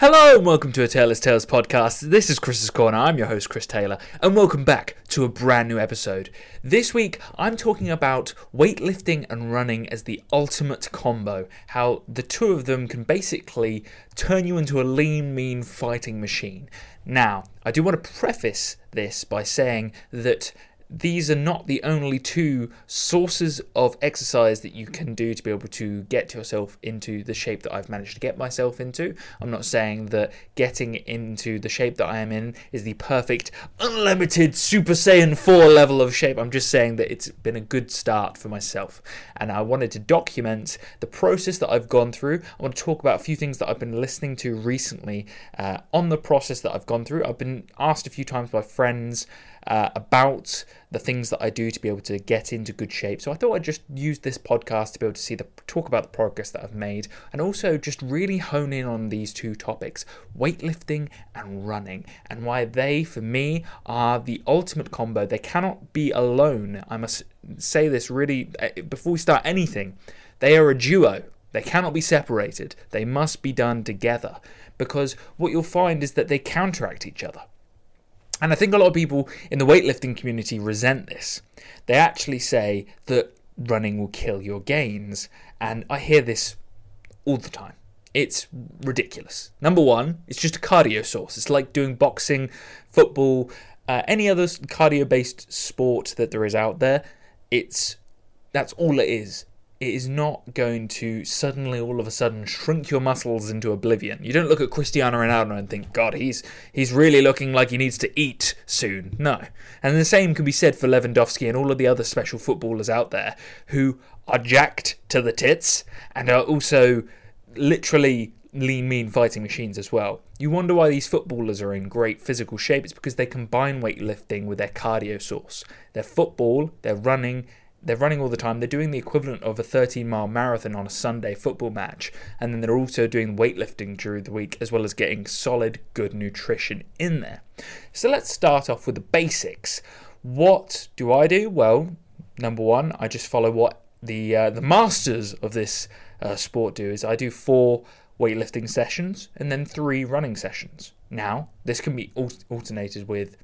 Hello and welcome to a Taylor's Tales podcast. This is Chris's Corner. I'm your host, Chris Taylor, and welcome back to a brand new episode. This week, I'm talking about weightlifting and running as the ultimate combo. How the two of them can basically turn you into a lean, mean fighting machine. Now, I do want to preface this by saying that these are not the only two sources of exercise that you can do to be able to get yourself into the shape that I've managed to get myself into. I'm not saying that getting into the shape that I am in is the perfect, unlimited Super Saiyan 4 level of shape. I'm just saying that it's been a good start for myself. And I wanted to document the process that I've gone through. I want to talk about a few things that I've been listening to recently uh, on the process that I've gone through. I've been asked a few times by friends uh, about the things that I do to be able to get into good shape. So I thought I'd just use this podcast to be able to see the talk about the progress that I've made and also just really hone in on these two topics, weightlifting and running, and why they for me are the ultimate combo. They cannot be alone. I must say this really uh, before we start anything. They are a duo. They cannot be separated. They must be done together because what you'll find is that they counteract each other. And I think a lot of people in the weightlifting community resent this. They actually say that running will kill your gains. And I hear this all the time. It's ridiculous. Number one, it's just a cardio source. It's like doing boxing, football, uh, any other cardio based sport that there is out there. It's that's all it is it is not going to suddenly all of a sudden shrink your muscles into oblivion. You don't look at Cristiano Ronaldo and think, God, he's he's really looking like he needs to eat soon. No. And the same can be said for Lewandowski and all of the other special footballers out there who are jacked to the tits and are also literally lean mean fighting machines as well. You wonder why these footballers are in great physical shape. It's because they combine weightlifting with their cardio source. Their football, their running, they're running all the time. They're doing the equivalent of a 13 mile marathon on a Sunday football match. And then they're also doing weightlifting during the week, as well as getting solid, good nutrition in there. So let's start off with the basics. What do I do? Well, number one, I just follow what the uh, the masters of this uh, sport do. Is I do four weightlifting sessions and then three running sessions. Now, this can be alternated with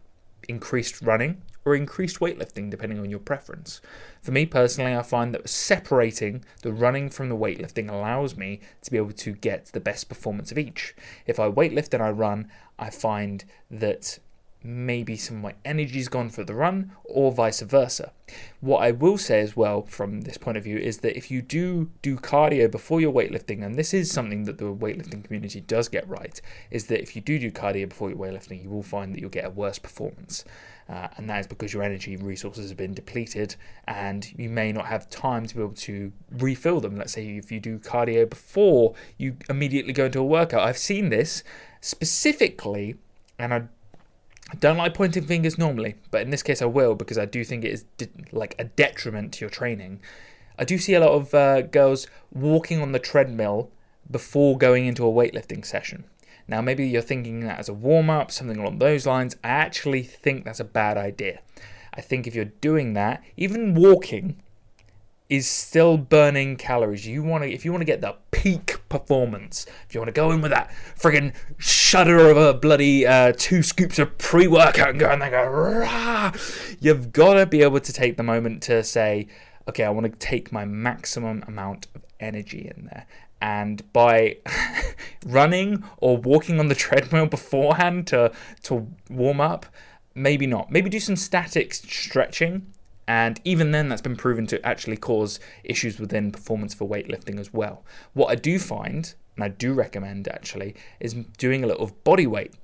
increased running or increased weightlifting, depending on your preference. For me personally, I find that separating the running from the weightlifting allows me to be able to get the best performance of each. If I weightlift and I run, I find that maybe some of my energy's gone for the run, or vice versa. What I will say as well from this point of view is that if you do do cardio before your weightlifting, and this is something that the weightlifting community does get right, is that if you do do cardio before your weightlifting, you will find that you'll get a worse performance. Uh, and that is because your energy resources have been depleted and you may not have time to be able to refill them. Let's say if you do cardio before you immediately go into a workout. I've seen this specifically, and I I don't like pointing fingers normally, but in this case I will because I do think it is like a detriment to your training. I do see a lot of uh, girls walking on the treadmill before going into a weightlifting session. Now, maybe you're thinking that as a warm up, something along those lines. I actually think that's a bad idea. I think if you're doing that, even walking is still burning calories. You want to, if you want to get the peak performance, if you want to go in with that friggin' shudder of a bloody uh, two scoops of pre-workout and go and go, Rah! you've got to be able to take the moment to say, okay, I want to take my maximum amount of energy in there and by running or walking on the treadmill beforehand to to warm up maybe not maybe do some static stretching and even then that's been proven to actually cause issues within performance for weightlifting as well. What i do find and i do recommend actually is doing a little of body weight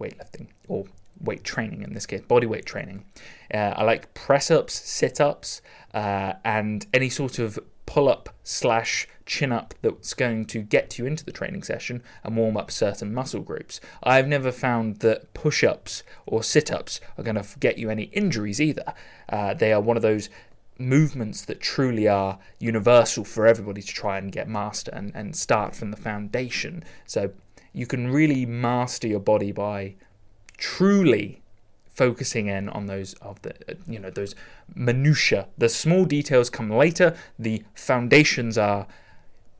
weightlifting or weight training in this case body weight training. Uh, i like press ups sit ups uh, and any sort of pull up slash chin up that's going to get you into the training session and warm up certain muscle groups. I've never found that push ups or sit ups are going to get you any injuries either. Uh, they are one of those movements that truly are universal for everybody to try and get master and, and start from the foundation. So you can really master your body by truly focusing in on those of the you know those minutia the small details come later the foundations are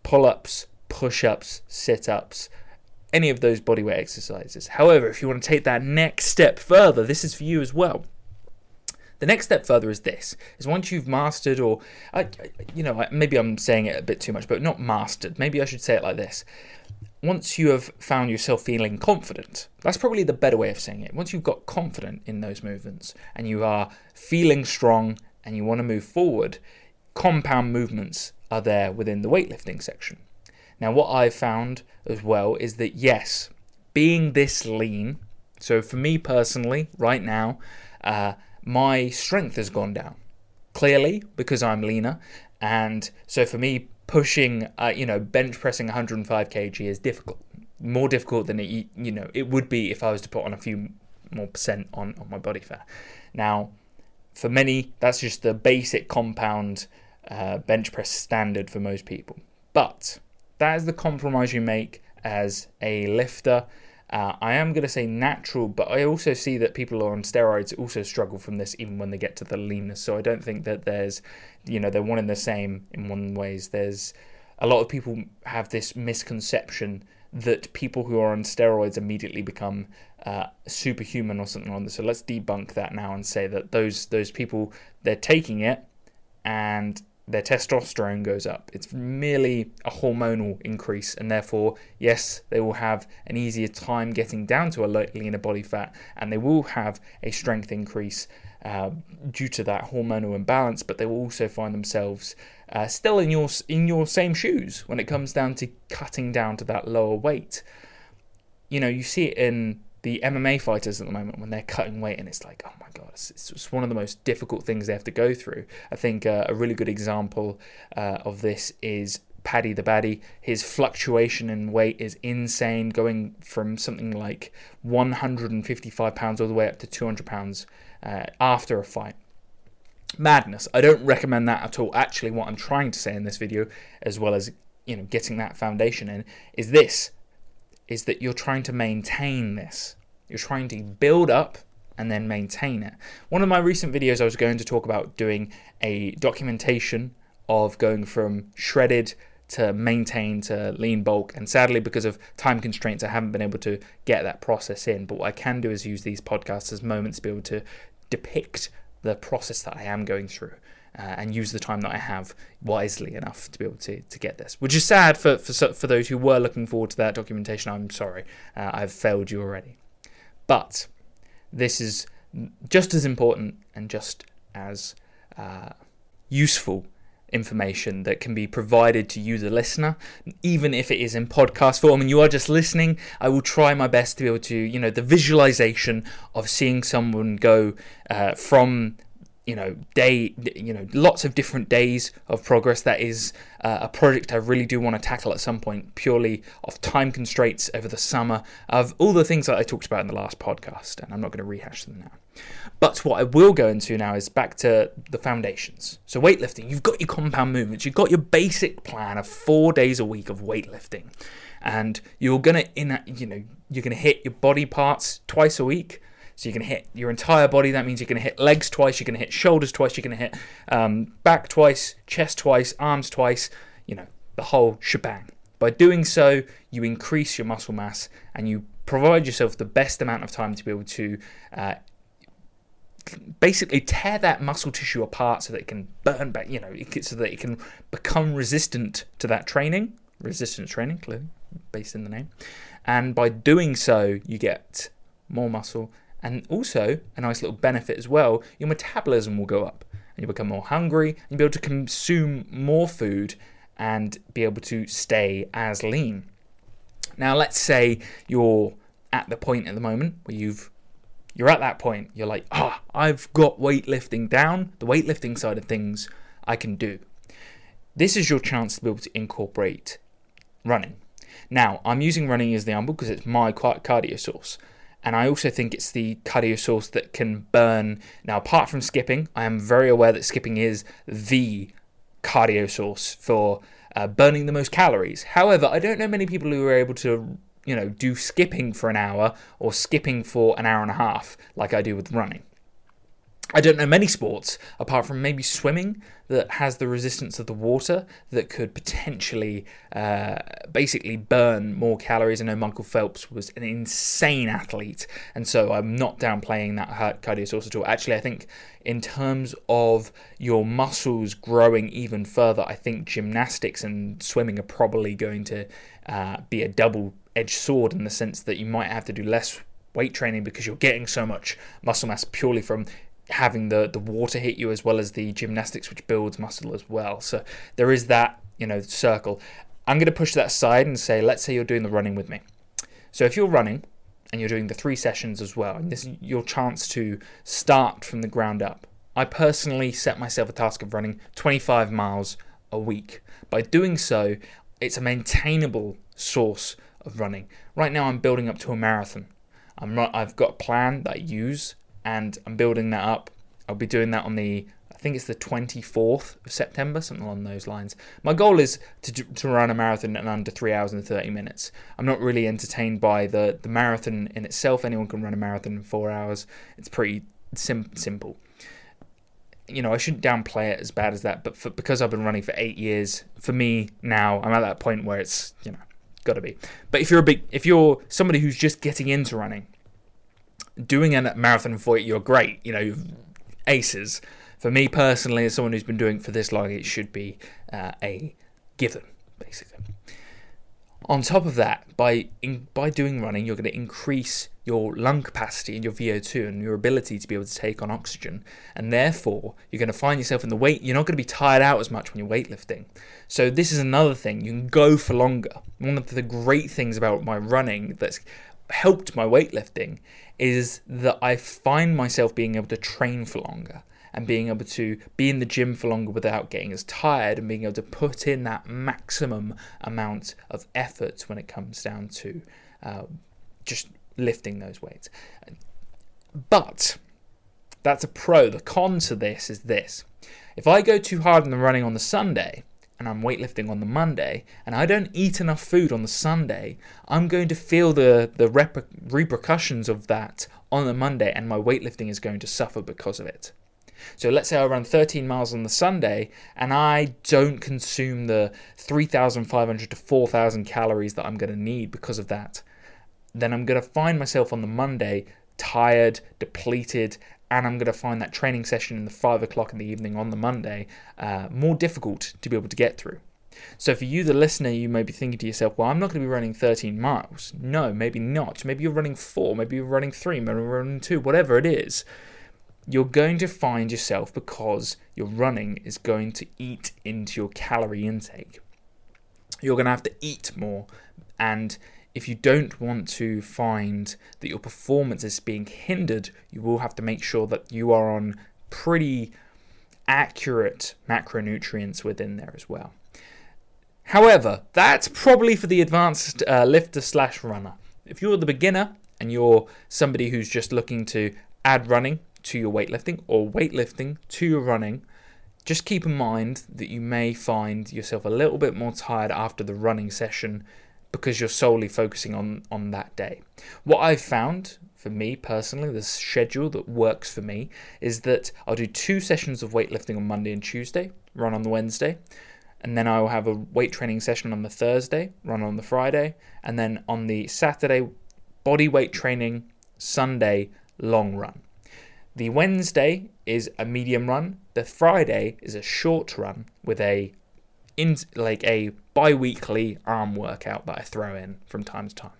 pull ups, push ups, sit ups, any of those bodyweight exercises. However, if you want to take that next step further, this is for you as well. The next step further is this: is once you've mastered, or you know, maybe I'm saying it a bit too much, but not mastered. Maybe I should say it like this: once you have found yourself feeling confident, that's probably the better way of saying it. Once you've got confident in those movements and you are feeling strong and you want to move forward, compound movements are there within the weightlifting section. Now, what I've found as well is that yes, being this lean, so for me personally, right now, uh, my strength has gone down. Clearly, because I'm leaner. And so for me, pushing, uh, you know, bench pressing 105 kg is difficult. More difficult than it, you know, it would be if I was to put on a few more percent on, on my body fat. Now, for many, that's just the basic compound uh, bench press standard for most people. But that is the compromise you make as a lifter. Uh, I am going to say natural, but I also see that people who are on steroids also struggle from this even when they get to the leanness. So I don't think that there's, you know, they're one and the same in one ways. There's a lot of people have this misconception that people who are on steroids immediately become uh, superhuman or something on this. So let's debunk that now and say that those those people they're taking it and their testosterone goes up. It's merely a hormonal increase, and therefore, yes, they will have an easier time getting down to a leaner body fat, and they will have a strength increase uh, due to that hormonal imbalance. But they will also find themselves uh, still in your in your same shoes when it comes down to cutting down to that lower weight. You know, you see it in the MMA fighters at the moment when they're cutting weight, and it's like, oh my god, it's, it's one of the most difficult things they have to go through. I think uh, a really good example uh, of this is Paddy the Baddy. His fluctuation in weight is insane, going from something like 155 pounds all the way up to 200 pounds uh, after a fight. Madness. I don't recommend that at all. Actually, what I'm trying to say in this video, as well as you know, getting that foundation in, is this: is that you're trying to maintain this. You're trying to build up and then maintain it. One of my recent videos, I was going to talk about doing a documentation of going from shredded to maintain to lean bulk. And sadly, because of time constraints, I haven't been able to get that process in. But what I can do is use these podcasts as moments to be able to depict the process that I am going through. Uh, and use the time that I have wisely enough to be able to, to get this, which is sad for, for, for those who were looking forward to that documentation. I'm sorry, uh, I've failed you already. But this is just as important and just as uh, useful information that can be provided to you, the listener, even if it is in podcast form and you are just listening. I will try my best to be able to, you know, the visualization of seeing someone go uh, from you know day you know lots of different days of progress. That is uh, a project i really do want to tackle at some point purely of time constraints over the summer of all the things that i talked about in the last podcast and i'm not going to rehash them now. But what i will go into now is back to the foundations. So weightlifting you've got your compound movements you've got your basic plan of four days a week of weightlifting. And you're going to in you know you're going to hit your body parts twice a week so going to hit your entire body. That means you're going to hit legs twice, you're going to hit shoulders twice, you're going to hit um, back twice, chest twice, arms twice, you know, the whole shebang. By doing so, you increase your muscle mass and you provide yourself the best amount of time to be able to uh, basically tear that muscle tissue apart so that it can burn back, you know, so that it can become resistant to that training. Resistance training, clearly, based in the name. And by doing so, you get more muscle and also, a nice little benefit as well, your metabolism will go up and you'll become more hungry and you'll be able to consume more food and be able to stay as lean. Now, let's say you're at the point at the moment where you've you're at that point, you're like, ah, oh, I've got weightlifting down, the weightlifting side of things I can do. This is your chance to be able to incorporate running. Now, I'm using running as the example because it's my cardio source and I also think it's the cardio source that can burn. Now, apart from skipping, I am very aware that skipping is the cardio source for uh, burning the most calories. However, I don't know many people who are able to, you know, do skipping for an hour or skipping for an hour and a half like I do with running. I don't know many sports apart from maybe swimming that has the resistance of the water that could potentially uh, basically burn more calories. I know Michael Phelps was an insane athlete, and so I'm not downplaying that cardio source at all. Actually, I think in terms of your muscles growing even further, I think gymnastics and swimming are probably going to uh, be a double edged sword in the sense that you might have to do less weight training because you're getting so much muscle mass purely from having the the water hit you as well as the gymnastics which builds muscle as well. So there is that you know circle. I'm going to push that aside and say let's say you're doing the running with me. So if you're running and you're doing the three sessions as well and this is your chance to start from the ground up i personally set myself a task of running 25 miles a week. By doing so it's a maintainable source of running. Right now i'm building up to a marathon. I'm i've got a plan that i use and I'm building that up. I'll be doing that on the I think it's the 24th of September, something along those lines. My goal is to, to run a marathon in under three hours and 30 minutes. I'm not really entertained by the, the marathon in itself. Anyone can run a marathon in four hours. It's pretty sim- simple. You know, I shouldn't downplay it as bad as that, but for, because I've been running for eight years, for me now, I'm at that point where it's, you know, got to be. But if you're a big, if you're somebody who's just getting into running, doing a marathon for it, you're great. You know, aces. For me personally, as someone who's been doing it for this long, it should be uh, a given, basically. On top of that, by in, by doing running, you're going to increase your lung capacity and your VO2 and your ability to be able to take on oxygen, and therefore you're going to find yourself in the weight. You're not going to be tired out as much when you're weightlifting. So this is another thing. You can go for longer. One of the great things about my running that's helped my weightlifting is that I find myself being able to train for longer and being able to be in the gym for longer without getting as tired and being able to put in that maximum amount of effort when it comes down to uh, just lifting those weights. But that's a pro. The con to this is this if I go too hard in the running on the Sunday, and I'm weightlifting on the Monday and I don't eat enough food on the Sunday, I'm going to feel the, the reper- repercussions of that on the Monday and my weightlifting is going to suffer because of it. So let's say I run 13 miles on the Sunday and I don't consume the 3,500 to 4,000 calories that I'm going to need because of that. Then I'm going to find myself on the Monday tired, depleted, and I'm going to find that training session in the five o'clock in the evening on the Monday uh, more difficult to be able to get through. So, for you, the listener, you may be thinking to yourself, well, I'm not going to be running 13 miles. No, maybe not. Maybe you're running four, maybe you're running three, maybe you're running two, whatever it is. You're going to find yourself because your running is going to eat into your calorie intake. You're going to have to eat more, and if you don't want to find that your performance is being hindered, you will have to make sure that you are on pretty accurate macronutrients within there as well. However, that's probably for the advanced uh, lifter slash runner. If you're the beginner and you're somebody who's just looking to add running to your weightlifting or weightlifting to your running, just keep in mind that you may find yourself a little bit more tired after the running session because you're solely focusing on on that day. What I've found for me personally, the schedule that works for me is that I'll do two sessions of weightlifting on Monday and Tuesday, run on the Wednesday, and then I will have a weight training session on the Thursday, run on the Friday, and then on the Saturday, body weight training, Sunday, long run. The Wednesday is a medium run, the Friday is a short run with a in like a bi-weekly arm workout that I throw in from time to time.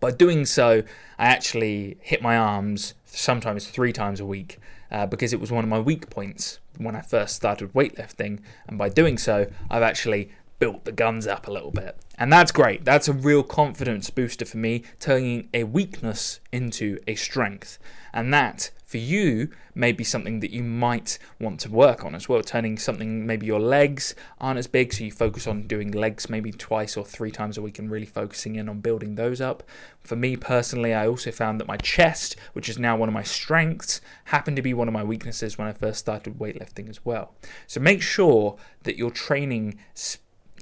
By doing so, I actually hit my arms sometimes three times a week uh, because it was one of my weak points when I first started weightlifting. And by doing so, I've actually built the guns up a little bit. And that's great. That's a real confidence booster for me, turning a weakness into a strength. And that for you may be something that you might want to work on as well. Turning something, maybe your legs aren't as big, so you focus on doing legs maybe twice or three times a week and really focusing in on building those up. For me personally, I also found that my chest, which is now one of my strengths, happened to be one of my weaknesses when I first started weightlifting as well. So make sure that your training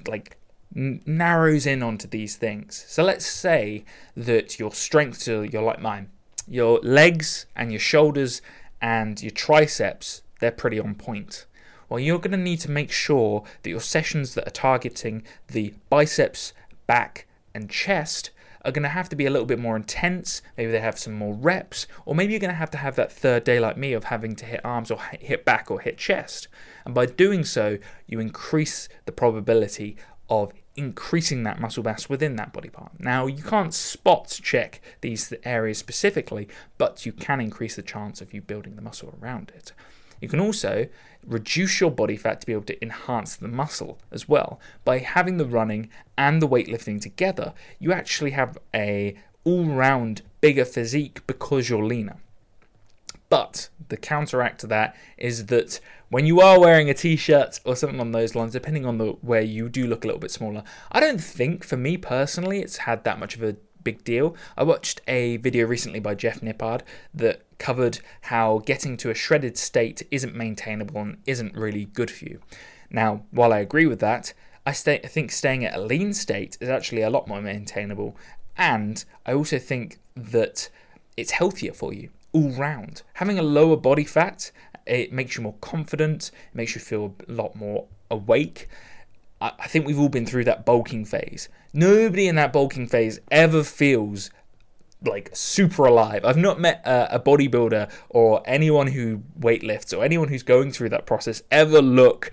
like narrows in onto these things. So let's say that your strengths are you're like mine your legs and your shoulders and your triceps, they're pretty on point. Well, you're going to need to make sure that your sessions that are targeting the biceps, back, and chest are going to have to be a little bit more intense. Maybe they have some more reps, or maybe you're going to have to have that third day like me of having to hit arms or hit back or hit chest. And by doing so, you increase the probability of increasing that muscle mass within that body part. Now, you can't spot check these areas specifically, but you can increase the chance of you building the muscle around it. You can also reduce your body fat to be able to enhance the muscle as well. By having the running and the weightlifting together, you actually have a all-round bigger physique because you're leaner. But the counteract to that is that when you are wearing a t-shirt or something on those lines, depending on the where you do look a little bit smaller, I don't think for me personally it's had that much of a big deal. I watched a video recently by Jeff Nippard that covered how getting to a shredded state isn't maintainable and isn't really good for you. Now, while I agree with that, I, stay, I think staying at a lean state is actually a lot more maintainable, and I also think that it's healthier for you all round. Having a lower body fat, it makes you more confident, it makes you feel a lot more awake. I, I think we've all been through that bulking phase. Nobody in that bulking phase ever feels like super alive. I've not met a, a, bodybuilder or anyone who weightlifts or anyone who's going through that process ever look,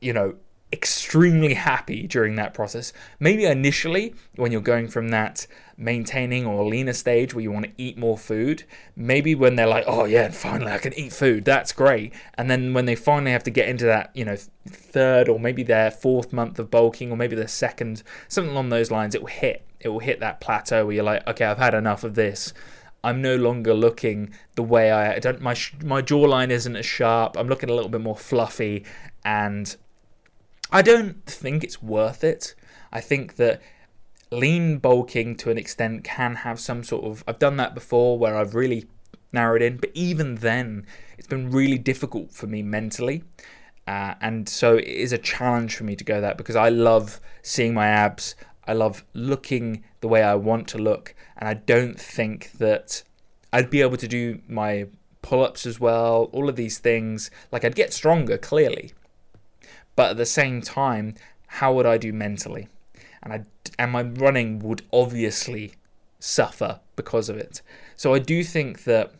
you know, extremely happy during that process. Maybe initially, when you're going from that maintaining or leaner stage where you want to eat more food, maybe when they're like, oh yeah, finally I can eat food, that's great. And then when they finally have to get into that, you know, third or maybe their fourth month of bulking or maybe their second, something along those lines, it will hit. It will hit that plateau where you're like, okay, I've had enough of this. I'm no longer looking the way I, I don't. My my jawline isn't as sharp. I'm looking a little bit more fluffy, and I don't think it's worth it. I think that lean bulking to an extent can have some sort of. I've done that before where I've really narrowed in, but even then, it's been really difficult for me mentally. Uh, and so it is a challenge for me to go that because I love seeing my abs. I love looking the way I want to look, and I don't think that I'd be able to do my pull ups as well, all of these things. Like, I'd get stronger, clearly, but at the same time, how would I do mentally? And I and my running would obviously suffer because of it. So I do think that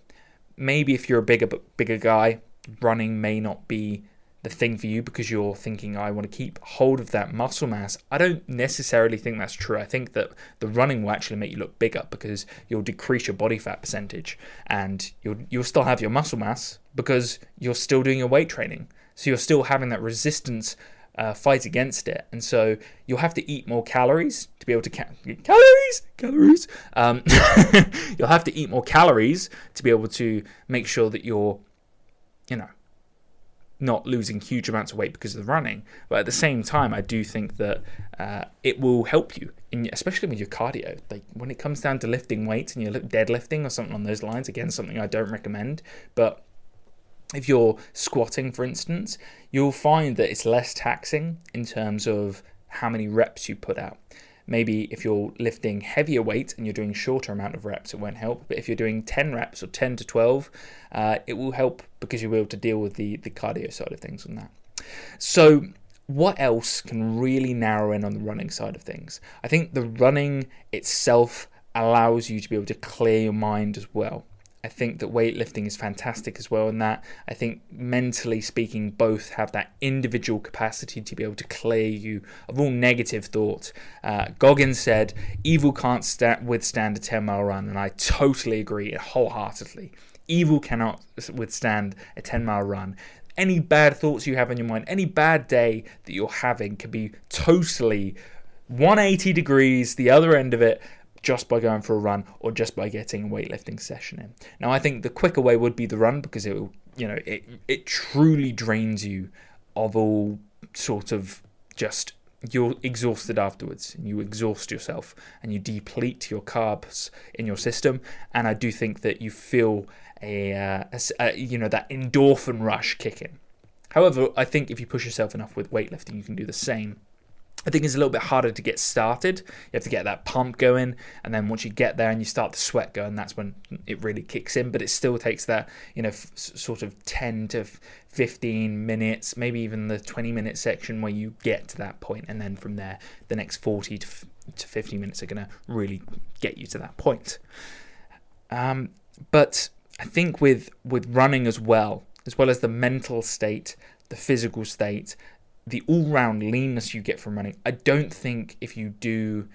maybe if you're a bigger bigger guy, running may not be the thing for you because you're thinking I want to keep hold of that muscle mass. I don't necessarily think that's true. I think that the running will actually make you look bigger because you'll decrease your body fat percentage and you'll you'll still have your muscle mass because you're still doing your weight training. So you're still having that resistance uh, fight against it, and so you'll have to eat more calories to be able to ca- calories calories. Um, you'll have to eat more calories to be able to make sure that you're, you know, not losing huge amounts of weight because of the running. But at the same time, I do think that uh, it will help you, in, especially with your cardio. Like when it comes down to lifting weights and you're deadlifting or something on those lines. Again, something I don't recommend, but if you're squatting, for instance, you'll find that it's less taxing in terms of how many reps you put out. Maybe if you're lifting heavier weight and you're doing shorter amount of reps, it won't help. But if you're doing 10 reps or 10 to 12, uh, it will help because you'll be able to deal with the, the cardio side of things on that. So, what else can really narrow in on the running side of things? I think the running itself allows you to be able to clear your mind as well. I think that weightlifting is fantastic as well, and that I think mentally speaking, both have that individual capacity to be able to clear you of all negative thought. Uh, Goggins said, "Evil can't sta- withstand a ten mile run," and I totally agree wholeheartedly. Evil cannot withstand a ten mile run. Any bad thoughts you have in your mind, any bad day that you're having, can be totally 180 degrees the other end of it just by going for a run or just by getting a weightlifting session in. Now, I think the quicker way would be the run because it will, you know, it it truly drains you of all sort of just you're exhausted afterwards and you exhaust yourself and you deplete your carbs in your system and i do think that you feel a, uh, a, a you know that endorphin rush kicking however i think if you push yourself enough with weightlifting you can do the same I think it's a little bit harder to get started. You have to get that pump going, and then once you get there and you start the sweat going, that's when it really kicks in. But it still takes that, you know, f- sort of 10 to 15 minutes, maybe even the 20 minute section where you get to that point, and then from there, the next 40 to, f- to 50 minutes are going to really get you to that point. Um, but I think with with running as well, as well as the mental state, the physical state, the all round leanness you get from running. I don't think if you do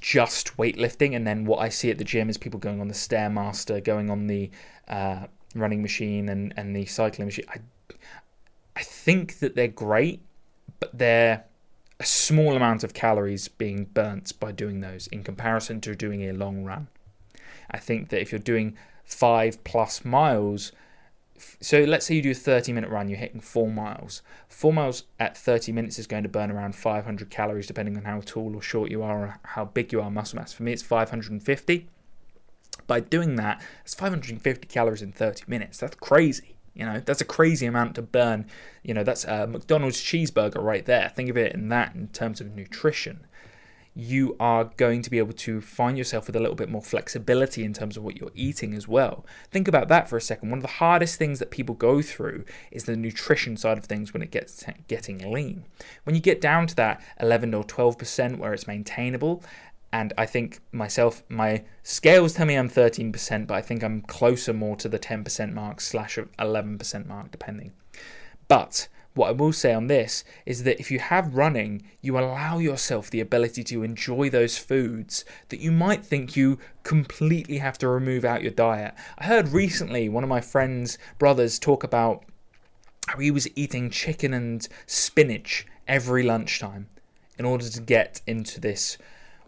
just weightlifting and then what I see at the gym is people going on the Stairmaster, going on the uh, running machine and, and the cycling machine. I, I think that they're great, but they're a small amount of calories being burnt by doing those in comparison to doing a long run. I think that if you're doing five plus miles, so let's say you do a 30 minute run, you're hitting four miles. Four miles at 30 minutes is going to burn around 500 calories, depending on how tall or short you are, or how big you are muscle mass. For me, it's 550. By doing that, it's 550 calories in 30 minutes. That's crazy. You know, that's a crazy amount to burn. You know, that's a McDonald's cheeseburger right there. Think of it in that in terms of nutrition you are going to be able to find yourself with a little bit more flexibility in terms of what you're eating as well. Think about that for a second. One of the hardest things that people go through is the nutrition side of things when it gets getting lean. When you get down to that 11 or 12% where it's maintainable, and I think myself, my scales tell me I'm 13%, but I think I'm closer more to the 10% mark slash 11% mark, depending. But what I will say on this is that if you have running, you allow yourself the ability to enjoy those foods that you might think you completely have to remove out your diet. I heard recently one of my friend's brothers talk about how he was eating chicken and spinach every lunchtime in order to get into this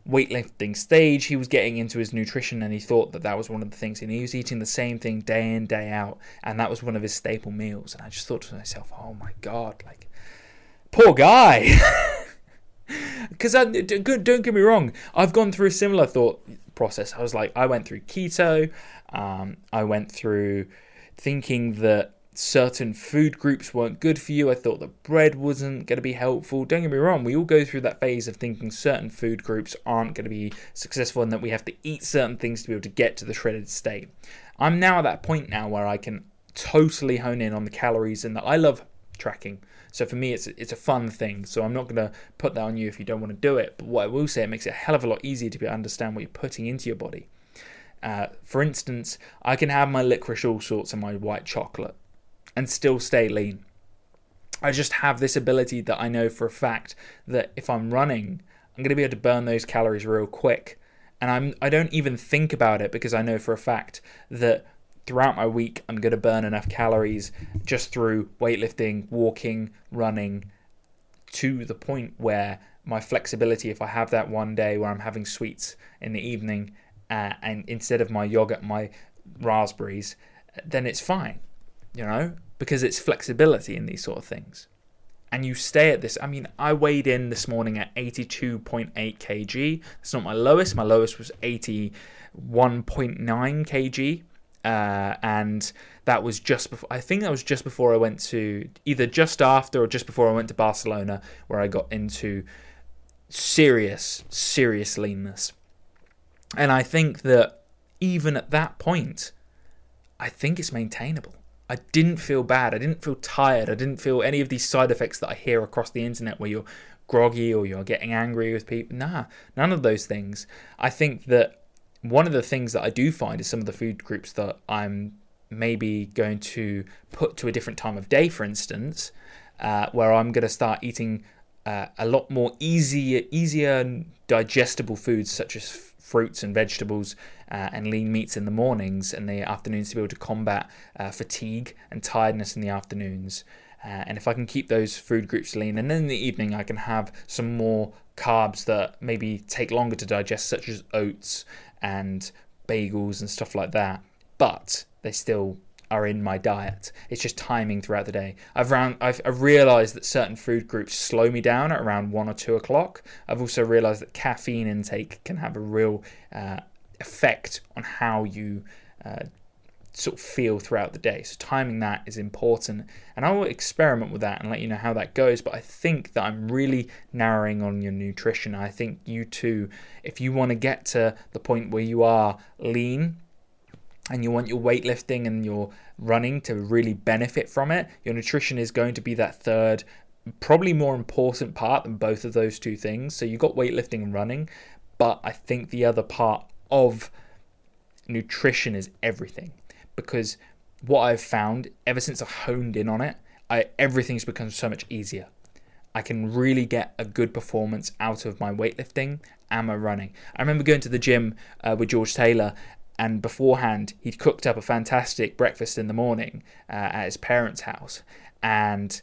weightlifting stage, he was getting into his nutrition and he thought that that was one of the things. And he was eating the same thing day in, day out. And that was one of his staple meals. And I just thought to myself, oh my God, like, poor guy. Because don't, don't get me wrong, I've gone through a similar thought process. I was like, I went through keto, um, I went through thinking that certain food groups weren't good for you. I thought that bread wasn't going to be helpful. Don't get me wrong, we all go through that phase of thinking certain food groups aren't going to be successful and that we have to eat certain things to be able to get to the shredded state. I'm now at that point now where I can totally hone in on the calories and that I love tracking. So for me, it's it's a fun thing. So I'm not going to put that on you if you don't want to do it. But what I will say, it makes it a hell of a lot easier to be understand what you're putting into your body. Uh, for instance, I can have my licorice all sorts and my white chocolate and still stay lean. I just have this ability that I know for a fact that if I'm running, I'm going to be able to burn those calories real quick. And I'm I don't even think about it because I know for a fact that throughout my week I'm going to burn enough calories just through weightlifting, walking, running to the point where my flexibility if I have that one day where I'm having sweets in the evening uh, and instead of my yogurt my raspberries then it's fine you know because it's flexibility in these sort of things. And you stay at this. I mean, I weighed in this morning at 82.8 kg. It's not my lowest. My lowest was 81.9 kg. Uh, and that was just before, I think that was just before I went to, either just after or just before I went to Barcelona, where I got into serious, serious leanness. And I think that even at that point, I think it's maintainable. I didn't feel bad. I didn't feel tired. I didn't feel any of these side effects that I hear across the internet where you're groggy or you're getting angry with people. Nah, none of those things. I think that one of the things that I do find is some of the food groups that I'm maybe going to put to a different time of day, for instance, uh, where I'm going to start eating uh, a lot more easier, easier digestible foods such as fruits and vegetables uh, and lean meats in the mornings and the afternoons to be able to combat uh, fatigue and tiredness in the afternoons. Uh, and if I can keep those food groups lean, and then in the evening I can have some more carbs that maybe take longer to digest, such as oats and bagels and stuff like that, but they still are in my diet. It's just timing throughout the day. I've round, I've, I've realised that certain food groups slow me down at around one or two o'clock. I've also realised that caffeine intake can have a real uh, effect on how you uh, sort of feel throughout the day. So timing that is important, and I will experiment with that and let you know how that goes. But I think that I'm really narrowing on your nutrition. I think you too, if you want to get to the point where you are lean and you want your weightlifting and your running to really benefit from it, your nutrition is going to be that third, probably more important part than both of those two things. So you've got weightlifting and running, but I think the other part of nutrition is everything because what I've found ever since I honed in on it, I, everything's become so much easier. I can really get a good performance out of my weightlifting and my running. I remember going to the gym uh, with George Taylor, and beforehand, he'd cooked up a fantastic breakfast in the morning uh, at his parents' house. And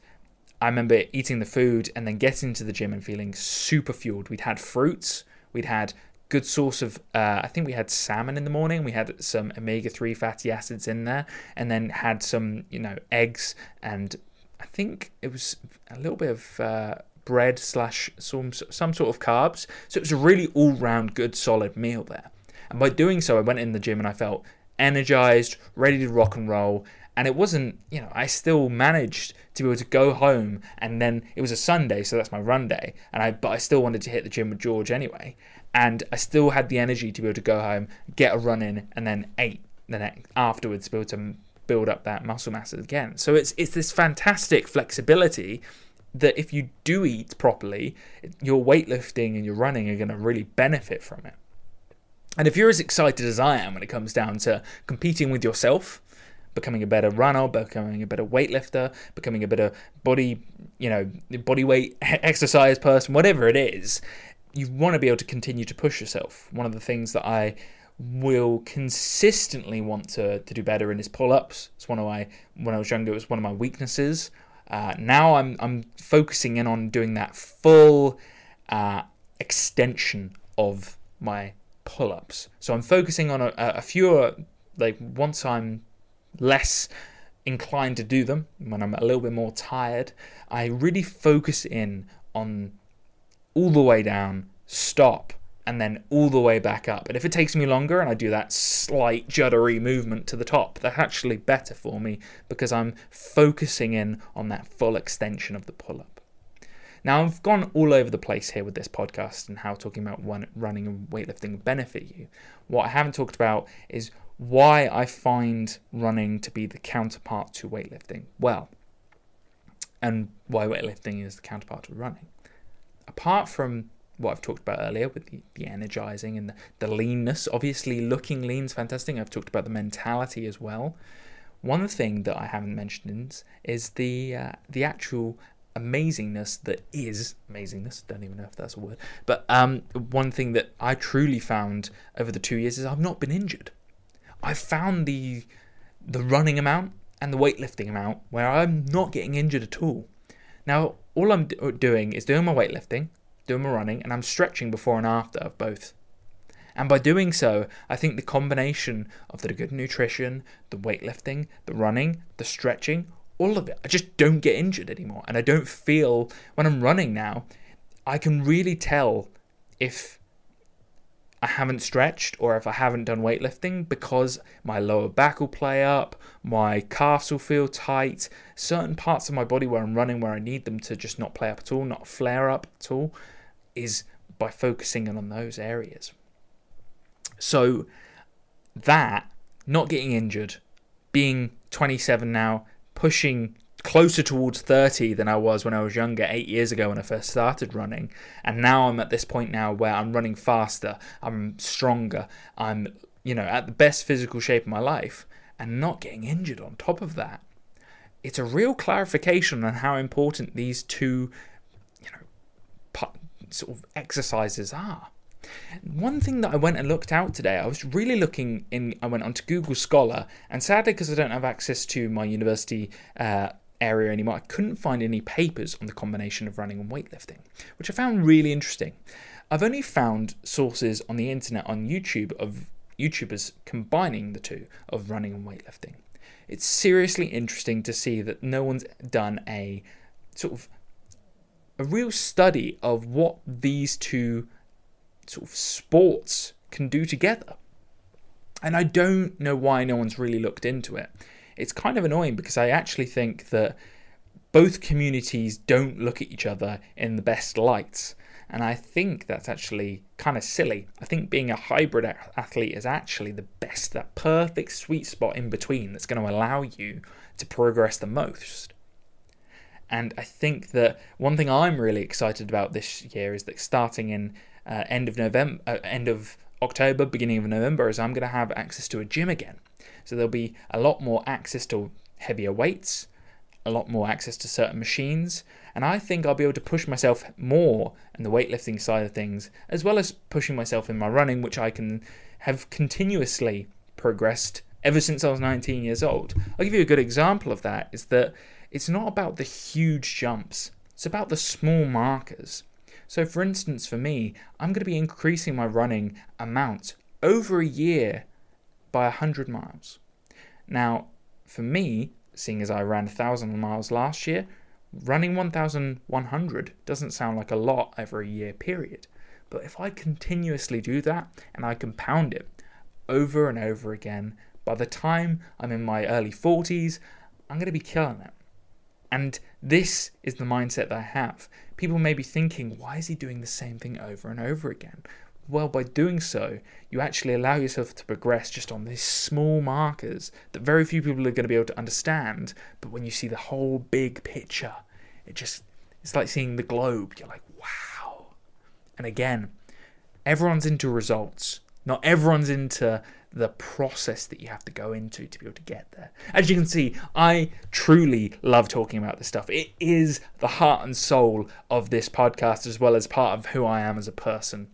I remember eating the food and then getting to the gym and feeling super fueled. We'd had fruits, we'd had good source of uh, i think we had salmon in the morning we had some omega-3 fatty acids in there and then had some you know eggs and i think it was a little bit of uh, bread slash some some sort of carbs so it was a really all-round good solid meal there and by doing so i went in the gym and i felt energized ready to rock and roll and it wasn't you know i still managed to be able to go home and then it was a sunday so that's my run day and i but i still wanted to hit the gym with george anyway and I still had the energy to be able to go home, get a run in, and then eat the next afterwards, to be able to build up that muscle mass again. So it's it's this fantastic flexibility that if you do eat properly, your weightlifting and your running are going to really benefit from it. And if you're as excited as I am when it comes down to competing with yourself, becoming a better runner, becoming a better weightlifter, becoming a better body, you know, body weight exercise person, whatever it is, you want to be able to continue to push yourself. One of the things that I will consistently want to, to do better in is pull ups. It's one of my when I was younger, it was one of my weaknesses. Uh, now I'm I'm focusing in on doing that full uh, extension of my pull ups. So I'm focusing on a, a fewer like once I'm less inclined to do them when I'm a little bit more tired. I really focus in on all the way down, stop, and then all the way back up. And if it takes me longer and I do that slight juddery movement to the top, that's actually better for me because I'm focusing in on that full extension of the pull up. Now, I've gone all over the place here with this podcast and how talking about running and weightlifting benefit you. What I haven't talked about is why I find running to be the counterpart to weightlifting. Well, and why weightlifting is the counterpart to running apart from what I've talked about earlier with the, the energizing and the, the leanness, obviously looking lean is fantastic. I've talked about the mentality as well. One thing that I haven't mentioned is the uh, the actual amazingness that is amazingness. Don't even know if that's a word. But um, one thing that I truly found over the two years is I've not been injured. I've found the the running amount and the weightlifting amount where I'm not getting injured at all. Now, all I'm do- doing is doing my weightlifting, doing my running, and I'm stretching before and after of both. And by doing so, I think the combination of the good nutrition, the weightlifting, the running, the stretching, all of it, I just don't get injured anymore. And I don't feel, when I'm running now, I can really tell if I haven't stretched or if I haven't done weightlifting because my lower back will play up, my calves will feel tight, certain parts of my body where I'm running where I need them to just not play up at all, not flare up at all, is by focusing on those areas. So that, not getting injured, being 27 now, pushing closer towards 30 than I was when I was younger, eight years ago when I first started running. And now I'm at this point now where I'm running faster, I'm stronger, I'm, you know, at the best physical shape of my life, and not getting injured on top of that. It's a real clarification on how important these two, you know, sort of exercises are. One thing that I went and looked out today, I was really looking in. I went onto Google Scholar, and sadly, because I don't have access to my university uh, area anymore. I couldn't find any papers on the combination of running and weightlifting, which I found really interesting. I've only found sources on the internet on YouTube of YouTubers combining the two of running and weightlifting. It's seriously interesting to see that no one's done a sort of a real study of what these two sort of sports can do together. And I don't know why no one's really looked into it. It's kind of annoying because I actually think that both communities don't look at each other in the best lights. And I think that's actually kind of silly. I think being a hybrid athlete is actually the best, that perfect sweet spot in between that's going to allow you to progress the most. And I think that one thing I'm really excited about this year is that starting in uh, end of November, uh, end of October, beginning of November, is I'm going to have access to a gym again. So there'll be a lot more access to heavier weights, a lot more access to certain machines, and I think I'll be able to push myself more in the weightlifting side of things, as well as pushing myself in my running, which I can have continuously progressed ever since I was 19 years old. I'll give you a good example of that is that it's not about the huge jumps, it's about the small markers. So, for instance, for me, I'm going to be increasing my running amount over a year by 100 miles. Now, for me, seeing as I ran 1,000 miles last year, running 1,100 doesn't sound like a lot over a year period. But if I continuously do that and I compound it over and over again, by the time I'm in my early 40s, I'm going to be killing it. And this is the mindset that I have. People may be thinking, why is he doing the same thing over and over again? Well, by doing so, you actually allow yourself to progress just on these small markers that very few people are going to be able to understand. But when you see the whole big picture, it just, it's like seeing the globe. You're like, wow. And again, everyone's into results. Not everyone's into the process that you have to go into to be able to get there. As you can see, I truly love talking about this stuff. It is the heart and soul of this podcast, as well as part of who I am as a person.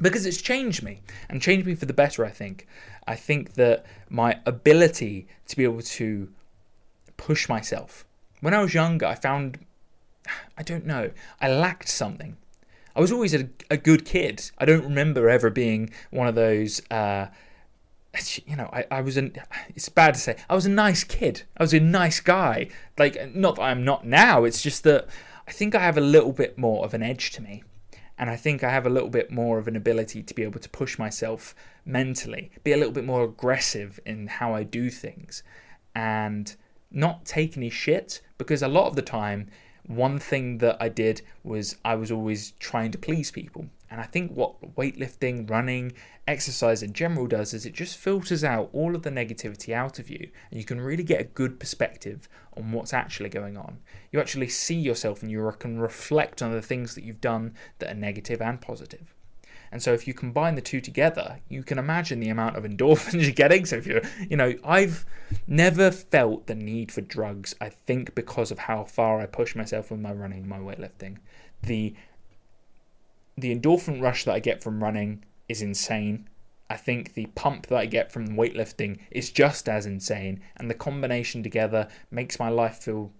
Because it's changed me and changed me for the better i think. I think that my ability to be able to push myself. When i was younger i found i don't know i lacked something. I was always a, a good kid. I don't remember ever being one of those uh, you know, I, I was an, it's bad to say, I was a nice kid. I was a nice guy. Like, not that I'm not now, it's just that I think I have a little bit more of an edge to me. And I think I have a little bit more of an ability to be able to push myself mentally, be a little bit more aggressive in how I do things, and not take any shit. Because a lot of the time, one thing that I did was I was always trying to please people. And I think what weightlifting, running, exercise in general does is it just filters out all of the negativity out of you. And you can really get a good perspective on what's actually going on. You actually see yourself and you can reflect on the things that you've done that are negative and positive. And so if you combine the two together, you can imagine the amount of endorphins you're getting. So if you're, you know, I've never felt the need for drugs, I think because of how far I push myself with my running, my weightlifting. The the endorphin rush that I get from running is insane. I think the pump that I get from weightlifting is just as insane, and the combination together makes my life feel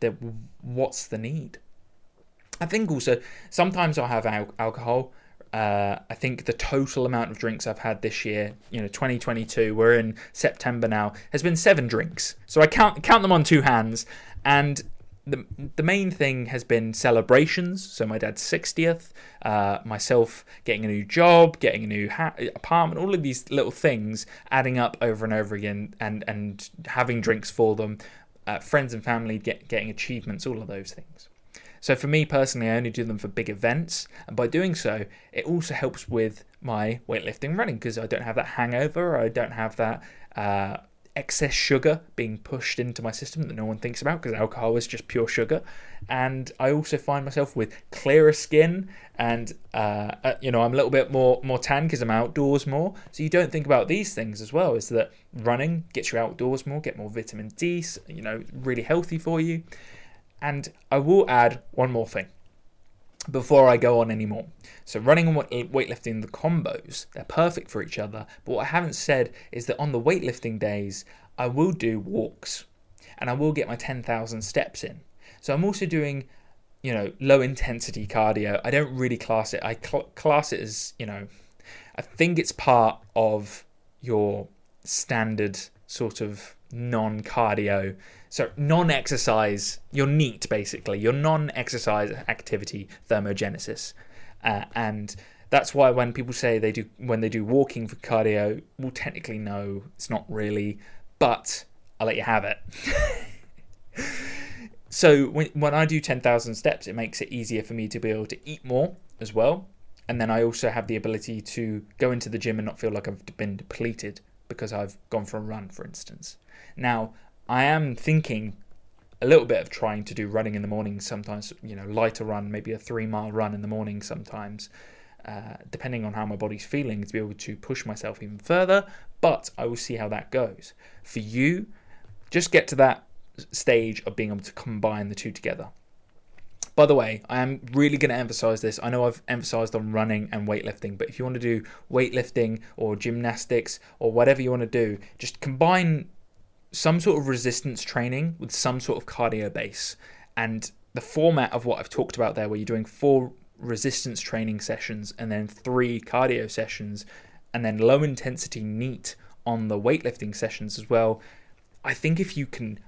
that what's the need? I think also sometimes I'll have al- alcohol. Uh, I think the total amount of drinks I've had this year, you know, 2022, we're in September now, has been seven drinks. So I count count them on two hands, and the the main thing has been celebrations. So my dad's sixtieth, uh, myself getting a new job, getting a new ha- apartment, all of these little things adding up over and over again, and and having drinks for them, uh, friends and family get, getting achievements, all of those things. So for me personally, I only do them for big events, and by doing so, it also helps with my weightlifting running because I don't have that hangover, I don't have that. Uh, excess sugar being pushed into my system that no one thinks about because alcohol is just pure sugar. And I also find myself with clearer skin, and uh, uh, you know I'm a little bit more more tan because I'm outdoors more. So you don't think about these things as well. Is that running gets you outdoors more, get more vitamin D, you know, really healthy for you. And I will add one more thing before I go on anymore. So running and eh, weightlifting, the combos, they're perfect for each other. But what I haven't said is that on the weightlifting days, I will do walks and I will get my 10,000 steps in. So I'm also doing, you know, low intensity cardio. I don't really class it. I cl- class it as, you know, I think it's part of your standard sort of non cardio so non-exercise, your NEAT basically, your non-exercise activity thermogenesis, uh, and that's why when people say they do when they do walking for cardio, well, technically no, it's not really, but I'll let you have it. so when when I do ten thousand steps, it makes it easier for me to be able to eat more as well, and then I also have the ability to go into the gym and not feel like I've been depleted because I've gone for a run, for instance. Now I am thinking a little bit of trying to do running in the morning sometimes, you know, lighter run, maybe a three mile run in the morning sometimes, uh, depending on how my body's feeling, to be able to push myself even further. But I will see how that goes. For you, just get to that stage of being able to combine the two together. By the way, I am really going to emphasize this. I know I've emphasized on running and weightlifting, but if you want to do weightlifting or gymnastics or whatever you want to do, just combine some sort of resistance training with some sort of cardio base. And the format of what I've talked about there, where you're doing four resistance training sessions and then three cardio sessions, and then low intensity NEAT on the weightlifting sessions as well. I think if you can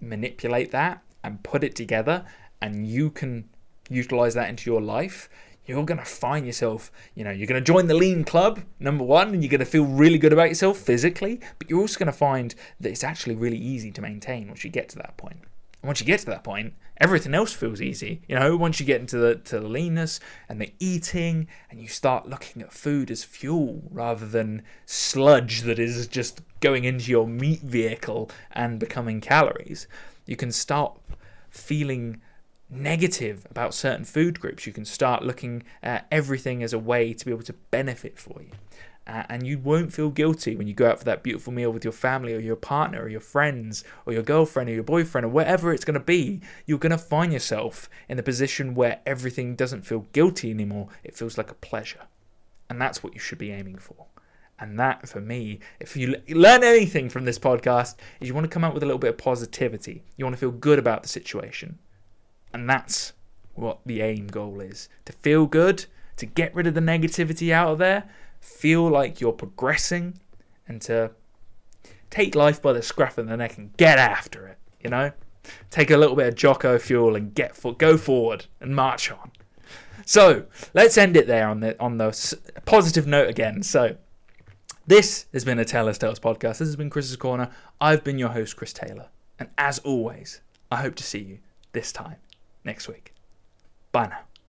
manipulate that and put it together, and you can utilize that into your life, you're going to find yourself, you know, you're going to join the lean club, number one, and you're going to feel really good about yourself physically, but you're also going to find that it's actually really easy to maintain once you get to that point. And once you get to that point, everything else feels easy. You know, once you get into the to the leanness and the eating, and you start looking at food as fuel rather than sludge that is just going into your meat vehicle and becoming calories, you can start feeling negative about certain food groups. You can start looking at everything as a way to be able to benefit for you. Uh, and you won't feel guilty when you go out for that beautiful meal with your family or your partner or your friends or your girlfriend or your boyfriend or whatever it's going to be. You're going to find yourself in the position where everything doesn't feel guilty anymore, it feels like a pleasure. And that's what you should be aiming for. And that, for me, if you learn anything from this podcast, is you want to come out with a little bit of positivity. You want to feel good about the situation. And that's what the aim goal is to feel good, to get rid of the negativity out of there, feel like you're progressing, and to take life by the scruff of the neck and get after it, you know? Take a little bit of Jocko fuel and get for, go forward and march on. So let's end it there on the on the positive note again. So this has been a Taylor's Tales podcast. This has been Chris's Corner. I've been your host, Chris Taylor, and as always, I hope to see you this time next week. Bye now.